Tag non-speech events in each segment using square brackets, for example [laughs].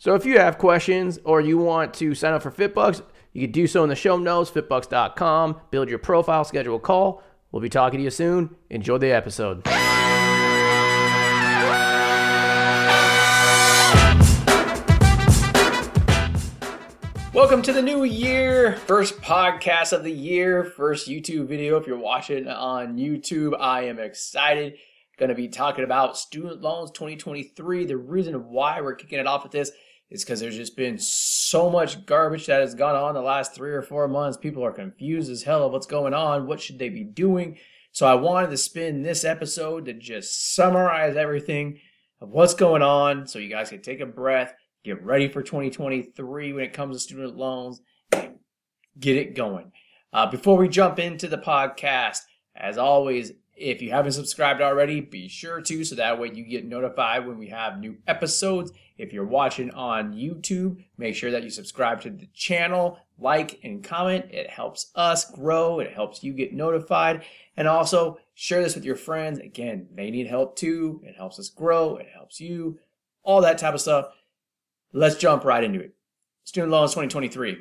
So if you have questions or you want to sign up for FitBUX, you can do so in the show notes, fitbux.com. Build your profile, schedule a call. We'll be talking to you soon. Enjoy the episode. Welcome to the new year. First podcast of the year, first YouTube video. If you're watching on YouTube, I am excited. Going to be talking about student loans 2023. The reason why we're kicking it off with this is because there's just been so much garbage that has gone on the last three or four months. People are confused as hell of what's going on. What should they be doing? So I wanted to spend this episode to just summarize everything of what's going on so you guys can take a breath, get ready for 2023 when it comes to student loans, and get it going. Uh, before we jump into the podcast, as always, if you haven't subscribed already, be sure to so that way you get notified when we have new episodes. If you're watching on YouTube, make sure that you subscribe to the channel, like and comment. It helps us grow, it helps you get notified. And also share this with your friends. Again, they need help too. It helps us grow, it helps you, all that type of stuff. Let's jump right into it. Student loans 2023.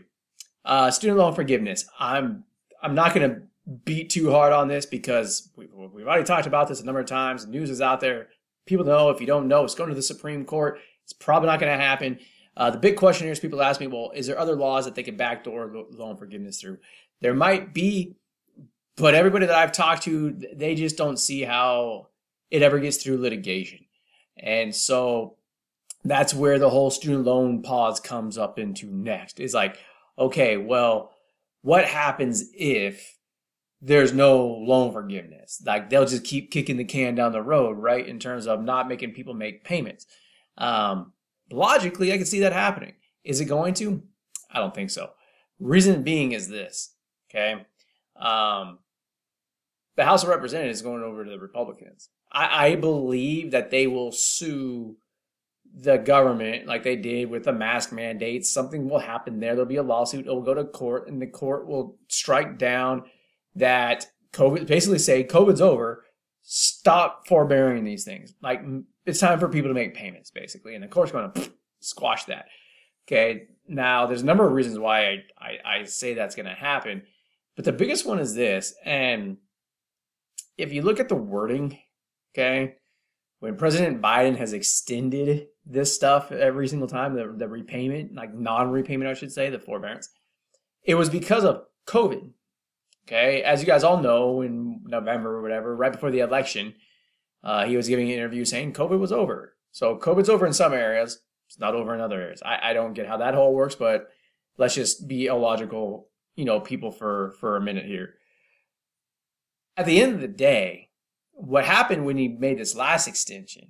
Uh, student loan forgiveness. I'm I'm not going to beat too hard on this because we, we've already talked about this a number of times. The news is out there. People know. If you don't know, it's going to the Supreme Court. It's probably not going to happen. Uh, the big question here is people ask me, well, is there other laws that they can backdoor loan forgiveness through? There might be, but everybody that I've talked to, they just don't see how it ever gets through litigation. And so that's where the whole student loan pause comes up into next. Is like, okay, well, what happens if there's no loan forgiveness. Like they'll just keep kicking the can down the road, right? In terms of not making people make payments. Um, logically, I can see that happening. Is it going to? I don't think so. Reason being is this, okay? Um, the House of Representatives is going over to the Republicans. I, I believe that they will sue the government like they did with the mask mandates. Something will happen there. There'll be a lawsuit. It will go to court, and the court will strike down that COVID basically say COVID's over. Stop forbearing these things. Like it's time for people to make payments, basically. And the court's going to squash that. Okay. Now there's a number of reasons why I, I, I say that's going to happen, but the biggest one is this. And if you look at the wording, okay, when President Biden has extended this stuff every single time, the, the repayment, like non-repayment, I should say, the forbearance, it was because of COVID. Okay, as you guys all know, in November or whatever, right before the election, uh, he was giving an interview saying COVID was over. So COVID's over in some areas, it's not over in other areas. I, I don't get how that whole works, but let's just be illogical, you know, people for for a minute here. At the end of the day, what happened when he made this last extension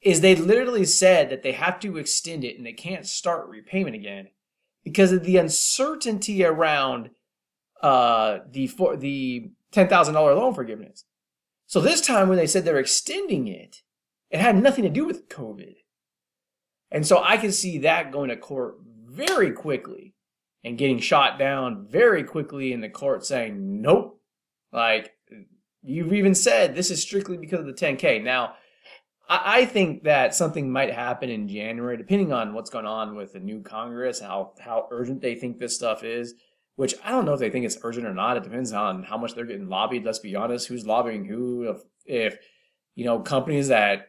is they literally said that they have to extend it and they can't start repayment again because of the uncertainty around uh, the for the ten thousand dollar loan forgiveness. So this time when they said they're extending it, it had nothing to do with COVID. And so I can see that going to court very quickly and getting shot down very quickly in the court saying, nope. Like you've even said this is strictly because of the 10K. Now, I think that something might happen in January, depending on what's going on with the new Congress, how how urgent they think this stuff is which I don't know if they think it's urgent or not. It depends on how much they're getting lobbied. Let's be honest, who's lobbying who? If, if you know companies that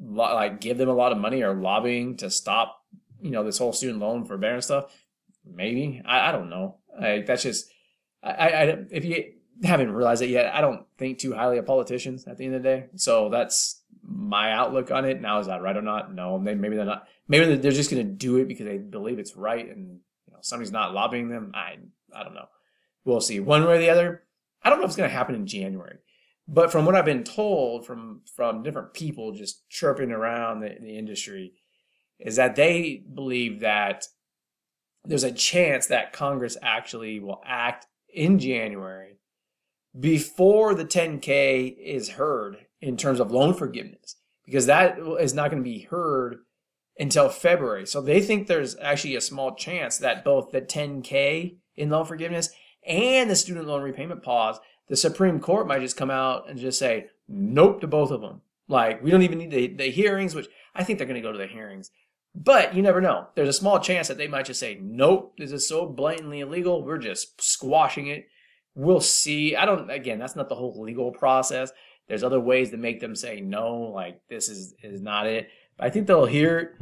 like give them a lot of money are lobbying to stop, you know, this whole student loan forbearance stuff, maybe I, I don't know. That's just I, I if you haven't realized it yet, I don't think too highly of politicians at the end of the day. So that's my outlook on it. Now is that right or not? No, maybe they're not. Maybe they're just going to do it because they believe it's right and you know somebody's not lobbying them. I I don't know. We'll see. One way or the other. I don't know if it's going to happen in January, but from what I've been told from from different people just chirping around the, the industry, is that they believe that there's a chance that Congress actually will act in January before the 10K is heard in terms of loan forgiveness, because that is not going to be heard until February. So they think there's actually a small chance that both the 10K in loan forgiveness and the student loan repayment pause, the Supreme Court might just come out and just say nope to both of them. Like we don't even need the, the hearings, which I think they're going to go to the hearings. But you never know. There's a small chance that they might just say, nope, this is so blatantly illegal. We're just squashing it. We'll see. I don't, again, that's not the whole legal process. There's other ways to make them say no, like this is, is not it. I think they'll hear.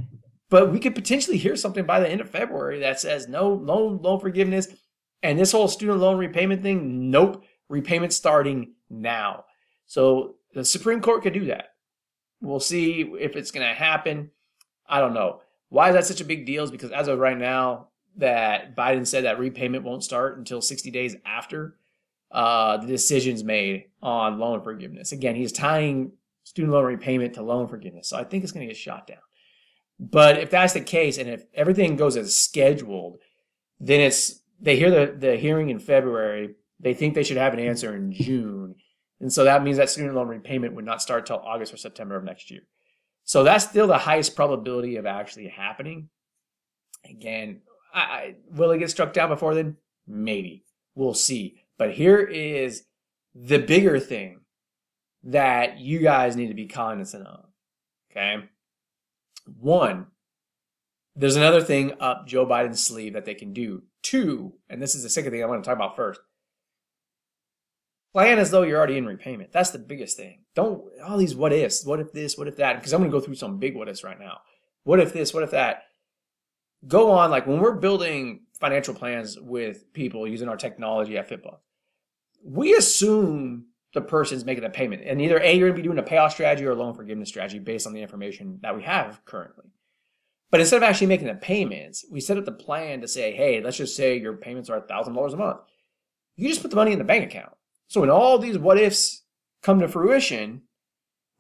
But we could potentially hear something by the end of February that says no loan, loan forgiveness. And this whole student loan repayment thing, nope, repayment starting now. So the Supreme Court could do that. We'll see if it's going to happen. I don't know. Why is that such a big deal? Is because as of right now, that Biden said that repayment won't start until 60 days after uh, the decision's made on loan forgiveness. Again, he's tying student loan repayment to loan forgiveness. So I think it's going to get shot down. But if that's the case, and if everything goes as scheduled, then it's they hear the, the hearing in February. They think they should have an answer in June. And so that means that student loan repayment would not start till August or September of next year. So that's still the highest probability of actually happening. Again, I, I, will it get struck down before then? Maybe. We'll see. But here is the bigger thing that you guys need to be cognizant of. Okay. One, there's another thing up Joe Biden's sleeve that they can do. Two, and this is the second thing I want to talk about first plan as though you're already in repayment. That's the biggest thing. Don't all these what ifs, what if this, what if that, because I'm going to go through some big what ifs right now. What if this, what if that? Go on, like when we're building financial plans with people using our technology at FitBUX, we assume the person's making a payment. And either A, you're going to be doing a payoff strategy or a loan forgiveness strategy based on the information that we have currently. But instead of actually making the payments, we set up the plan to say, hey, let's just say your payments are $1,000 a month. You just put the money in the bank account. So when all these what ifs come to fruition,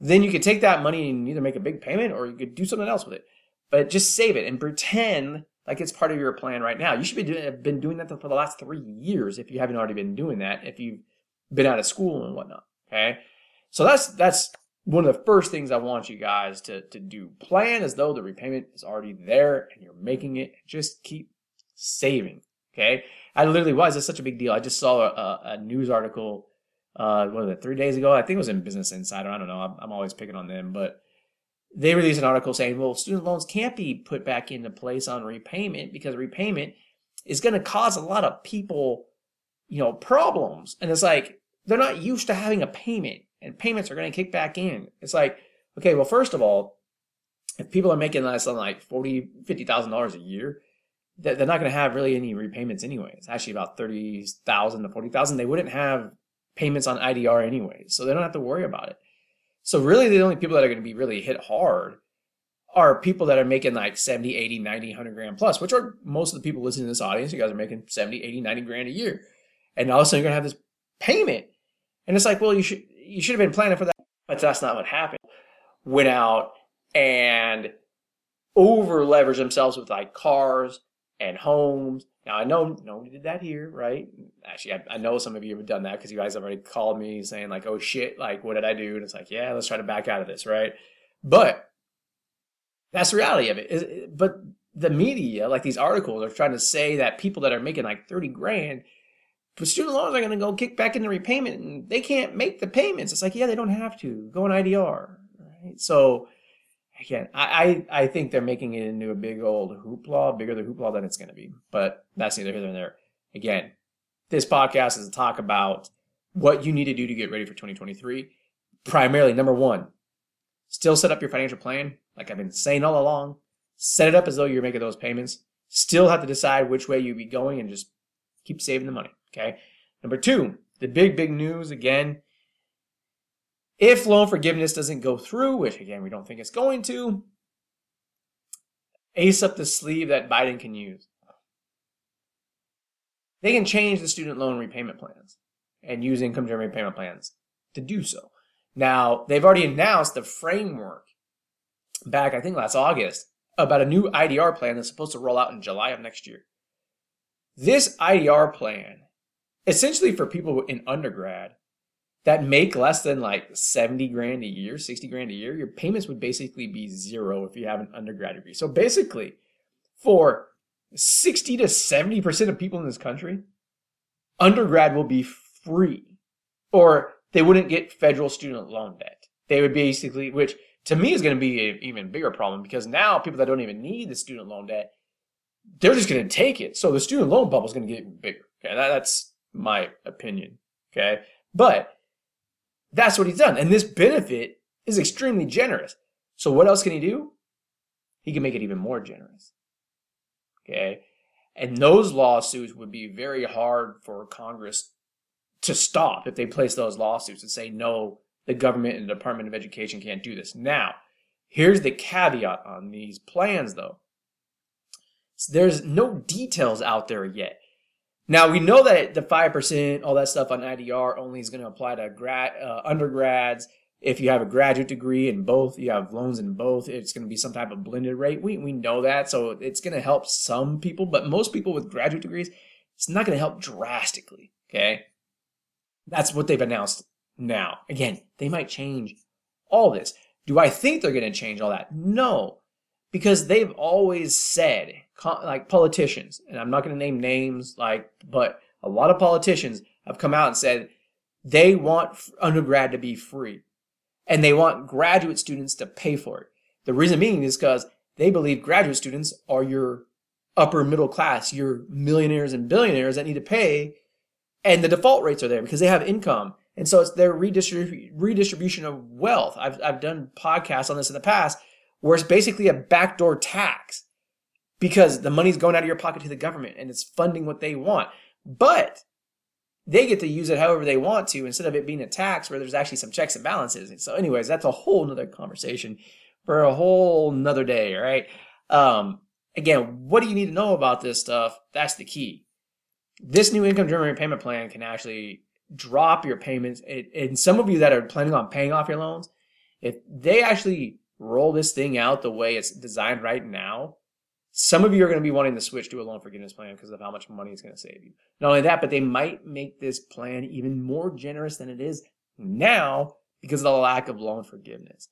then you could take that money and either make a big payment or you could do something else with it. But just save it and pretend like it's part of your plan right now. You should be doing, have been doing that for the last three years if you haven't already been doing that. If you've been out of school and whatnot. Okay, so that's that's one of the first things I want you guys to to do. Plan as though the repayment is already there and you're making it. Just keep saving. Okay, I literally was. It's such a big deal. I just saw a, a news article. Uh, what was it? Three days ago, I think it was in Business Insider. I don't know. I'm, I'm always picking on them, but they released an article saying, well, student loans can't be put back into place on repayment because repayment is going to cause a lot of people, you know, problems. And it's like they're not used to having a payment, and payments are going to kick back in. It's like, okay, well, first of all, if people are making less than like forty, fifty thousand dollars a year, they're not going to have really any repayments anyway. It's actually about 30,000 to 40,000. They wouldn't have payments on IDR anyway, so they don't have to worry about it. So really the only people that are going to be really hit hard are people that are making like 70, 80, 90, 100 grand plus, which are most of the people listening to this audience. You guys are making 70, 80, 90 grand a year. And all of a sudden you're going to have this payment. And it's like, well, you should, you should have been planning for that. But that's not what happened. Went out and over leveraged themselves with like cars, and homes. Now I know nobody did that here, right? Actually, I, I know some of you have done that because you guys have already called me saying like, "Oh shit, like what did I do?" And it's like, yeah, let's try to back out of this, right? But that's the reality of it. But the media, like these articles, are trying to say that people that are making like thirty grand, but student loans are going to go kick back into repayment, and they can't make the payments. It's like, yeah, they don't have to go on IDR, right? So again, I, I, I think they're making it into a big old hoopla, bigger the hoopla than it's going to be. But that's neither here nor there. Again, this podcast is to talk about what you need to do to get ready for 2023. Primarily, number one, still set up your financial plan. Like I've been saying all along, set it up as though you're making those payments. Still have to decide which way you be going and just keep saving the money. Okay. Number two, the big, big news again if loan forgiveness doesn't go through, which again, we don't think it's going to, ace up the sleeve that Biden can use. They can change the student loan repayment plans and use income driven repayment plans to do so. Now, they've already announced the framework back, I think last August, about a new IDR plan that's supposed to roll out in July of next year. This IDR plan, essentially for people in undergrad that make less than like 70 grand a year, 60 grand a year, your payments would basically be zero if you have an undergrad degree. So basically, for 60 to 70% of people in this country, undergrad will be free or they wouldn't get federal student loan debt. They would basically, which to me is going to be an even bigger problem because now people that don't even need the student loan debt, they're just going to take it. So the student loan bubble is going to get even bigger. Okay, that, that's my opinion. Okay, but that's what he's done, and this benefit is extremely generous. So what else can he do? He can make it even more generous. Okay, and those lawsuits would be very hard for Congress to stop if they place those lawsuits and say no the government and the Department of Education can't do this. Now, here's the caveat on these plans, though. There's no details out there yet. Now we know that the five percent, all that stuff on IDR only is going to apply to grad uh, undergrads. If you have a graduate degree in both, you have loans in both. It's going to be some type of blended rate. We we know that, so it's going to help some people, but most people with graduate degrees, it's not going to help drastically. Okay, that's what they've announced now. Again, they might change all this. Do I think they're going to change all that? No, because they've always said, like politicians, and I'm not going to name names, like, but a lot of politicians have come out and said they want undergrad to be free and they want graduate students to pay for it. The reason being is because they believe graduate students are your upper middle class, your millionaires and billionaires that need to pay, and the default rates are there because they have income and so it's their redistrib- redistribution of wealth. I've, I've done podcasts on this in the past where it's basically a backdoor tax because the money's going out of your pocket to the government and it's funding what they want. But they get to use it however they want to instead of it being a tax where there's actually some checks and balances. So, anyways, that's a whole nother conversation for a whole nother day, right? Um, again, what do you need to know about this stuff? That's the key. This new income driven repayment plan can actually drop your payments. And some of you that are planning on paying off your loans, if they actually roll this thing out the way it's designed right now, some of you are going to be wanting to switch to a loan forgiveness plan because of how much money it's going to save you. Not only that, but they might make this plan even more generous than it is now because of the lack of loan forgiveness.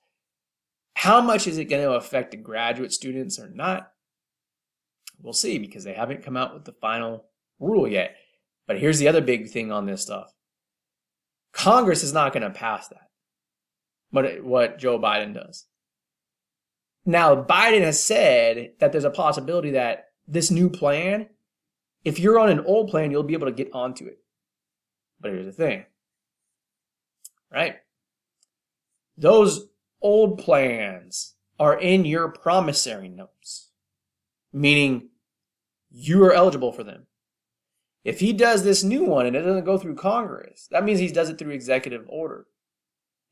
How much is it going to affect the graduate students or not? We'll see because they haven't come out with the final rule yet. But here's the other big thing on this stuff Congress is not going to pass that. but what Joe Biden does. Now, Biden has said that there's a possibility that this new plan, if you're on an old plan, you'll be able to get onto it. But here's the thing, right? Those old plans are in your promissory notes, meaning you are eligible for them. If he does this new one and it doesn't go through Congress, that means he does it through executive order.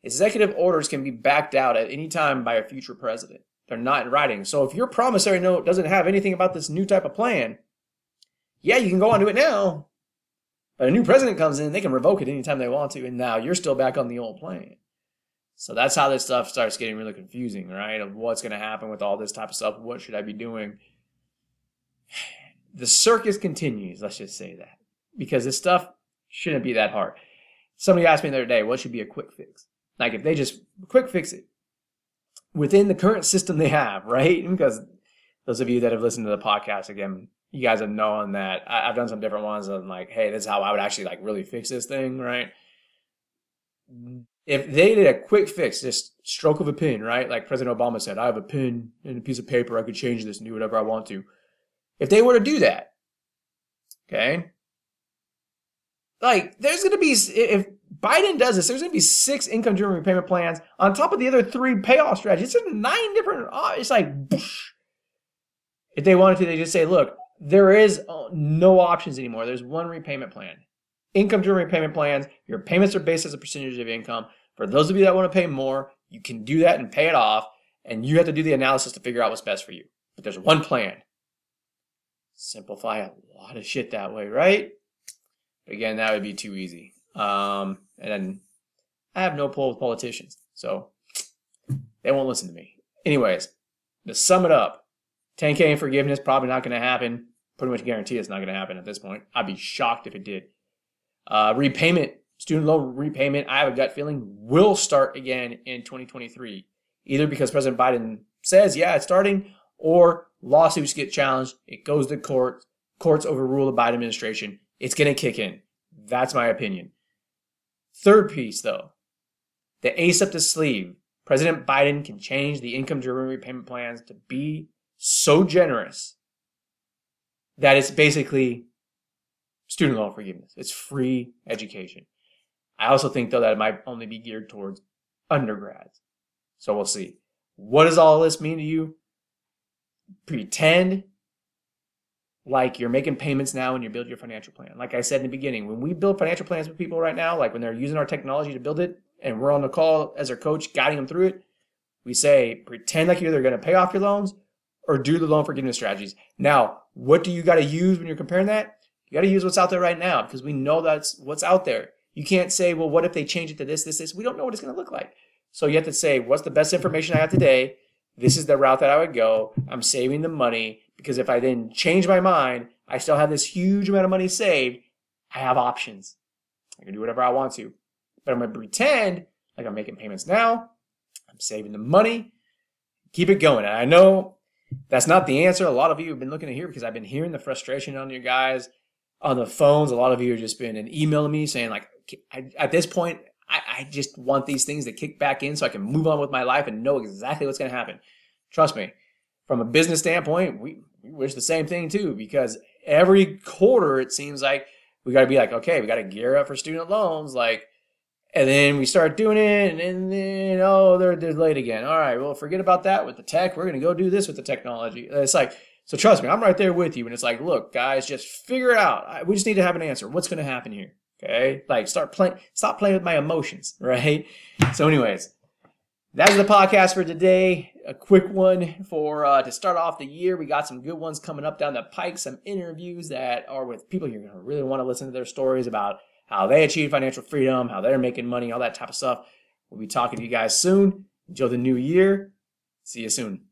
Executive orders can be backed out at any time by a future president. They're not in writing. So if your promissory note doesn't have anything about this new type of plan, yeah, you can go on to it now. But a new president comes in, they can revoke it anytime they want to, and now you're still back on the old plan. So that's how this stuff starts getting really confusing, right? Of what's going to happen with all this type of stuff. What should I be doing? [sighs] the circus continues, let's just say that. Because this stuff shouldn't be that hard. Somebody asked me the other day, what should be a quick fix? Like if they just quick fix it within the current system they have, right? [laughs] Because those of you that have listened to the podcast again, you guys have known that I, have done some different ones of like, hey, this is how I would actually like really fix this thing, right? If they did a quick fix, just stroke of a pen, right? Like President Obama said, I have a pen and a piece of paper, I could change this and do whatever I want to if they were to do that, okay, like there's going to be if Biden does this, there's going to be six income driven repayment plans on top of the other three payoff strategies. It's nine different. It's like if they wanted to, they just say, look, there is uh, no options anymore. There's one repayment plan. Income driven repayment plans. Your payments are based as a percentage of income. For those of you that want to pay more, you can do that and pay it off, and you have to do the analysis to figure out what's best for you. But there's one plan simplify a lot of shit that way, right? Again, that would be too easy. Um, and I have no pull with politicians, so they won't listen to me. Anyways, to sum it up, 10K in forgiveness, probably not going to happen. Pretty much guarantee it's not going to happen at this point. I'd be shocked if it did. Uh, repayment, student loan repayment, I have a gut feeling will start again in 2023. Either because President Biden says, yeah, it's starting, or lawsuits get challenged, it goes to court, courts overrule the Biden administration. It's going to kick in. That's my opinion. Third piece, though, the ace up the sleeve. President Biden can change the income driven repayment plans to be so generous that it's basically student loan forgiveness. It's free education. I also think, though, that it might only be geared towards undergrads. So we'll see. What does all this mean to you? Pretend like you're making payments now and you build your financial plan. Like I said in the beginning, when we build financial plans with people right now, like when they're using our technology to build it, and we're on the call as their coach guiding them through it, we say pretend like you're either going to pay off your loans or do the loan forgiveness strategies. Now, what do you got to use when you're comparing that? You got to use what's out there right now because we know that's what's out there. You can't say, well, what if they change it to this, this, this? We don't know what it's going to look like. So you have to say, what's the best information I have today? This is the route that I would go. I'm saving the money because if I then change my mind, I still have this huge amount of money saved. I have options. I can do whatever I want to. But I'm going to pretend like I'm making payments now. I'm saving the money. Keep it going. And I know that's not the answer. A lot of you have been looking to hear because I've been hearing the frustration on your guys on the phones. A lot of you have just been emailing me saying like, at this point, I, I just want these things to kick back in so I can move on with my life and know exactly what's going to happen. Trust me, from a business standpoint, we, we wish the same thing too because every quarter it seems like we got to be like, okay, we got to gear up for student loans. Like, and then we start doing it, and then oh, they're they're late again. All right, well, forget about that with the tech. We're gonna go do this with the technology. It's like so. Trust me, I'm right there with you. And it's like, look, guys, just figure it out. We just need to have an answer. What's gonna happen here? Okay, like start playing. Stop playing with my emotions, [laughs] right? So, anyways, that's the podcast for today. A quick one for uh, to start off the year. We got some good ones coming up down the pike. Some interviews that are with people you're gonna really want to listen to their stories about how they achieve financial freedom, how they're making money, all that type of stuff. We'll be talking to you guys soon. Enjoy the new year. See you soon.